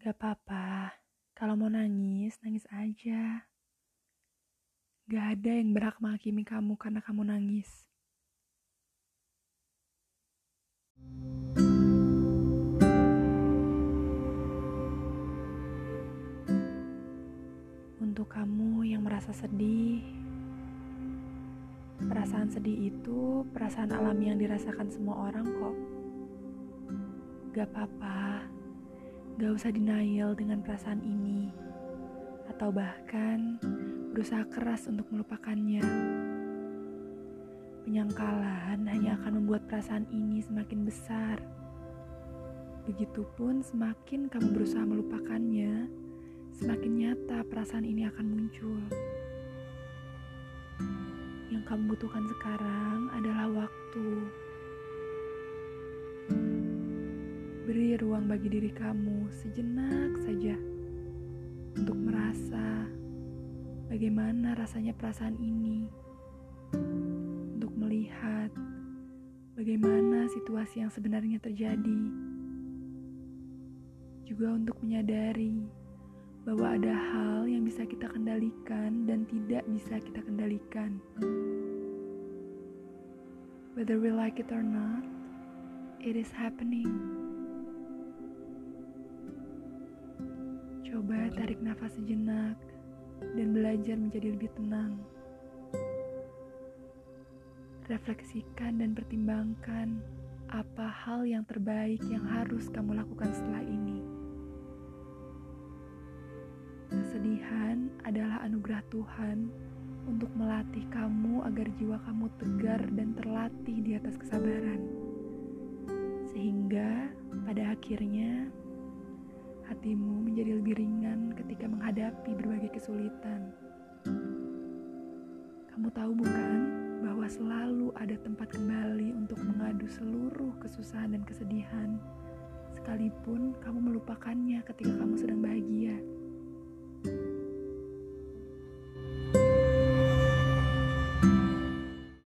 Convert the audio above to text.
Gak apa-apa, kalau mau nangis, nangis aja. Gak ada yang berhak menghakimi kamu karena kamu nangis. Untuk kamu yang merasa sedih, perasaan sedih itu perasaan alami yang dirasakan semua orang kok. Gak apa-apa, gak usah denial dengan perasaan ini, atau bahkan berusaha keras untuk melupakannya. Penyangkalan hanya akan membuat perasaan ini semakin besar. Begitupun semakin kamu berusaha melupakannya, semakin nyata perasaan ini akan muncul. Yang kamu butuhkan sekarang adalah waktu. Ruang bagi diri kamu sejenak saja untuk merasa bagaimana rasanya perasaan ini, untuk melihat bagaimana situasi yang sebenarnya terjadi, juga untuk menyadari bahwa ada hal yang bisa kita kendalikan dan tidak bisa kita kendalikan. Whether we like it or not, it is happening. Coba tarik nafas sejenak dan belajar menjadi lebih tenang. Refleksikan dan pertimbangkan apa hal yang terbaik yang harus kamu lakukan setelah ini. Kesedihan adalah anugerah Tuhan untuk melatih kamu agar jiwa kamu tegar dan terlatih di atas kesabaran. Sehingga pada akhirnya hatimu menjadi lebih ringan ketika menghadapi berbagai kesulitan. Kamu tahu bukan bahwa selalu ada tempat kembali untuk mengadu seluruh kesusahan dan kesedihan, sekalipun kamu melupakannya ketika kamu sedang bahagia.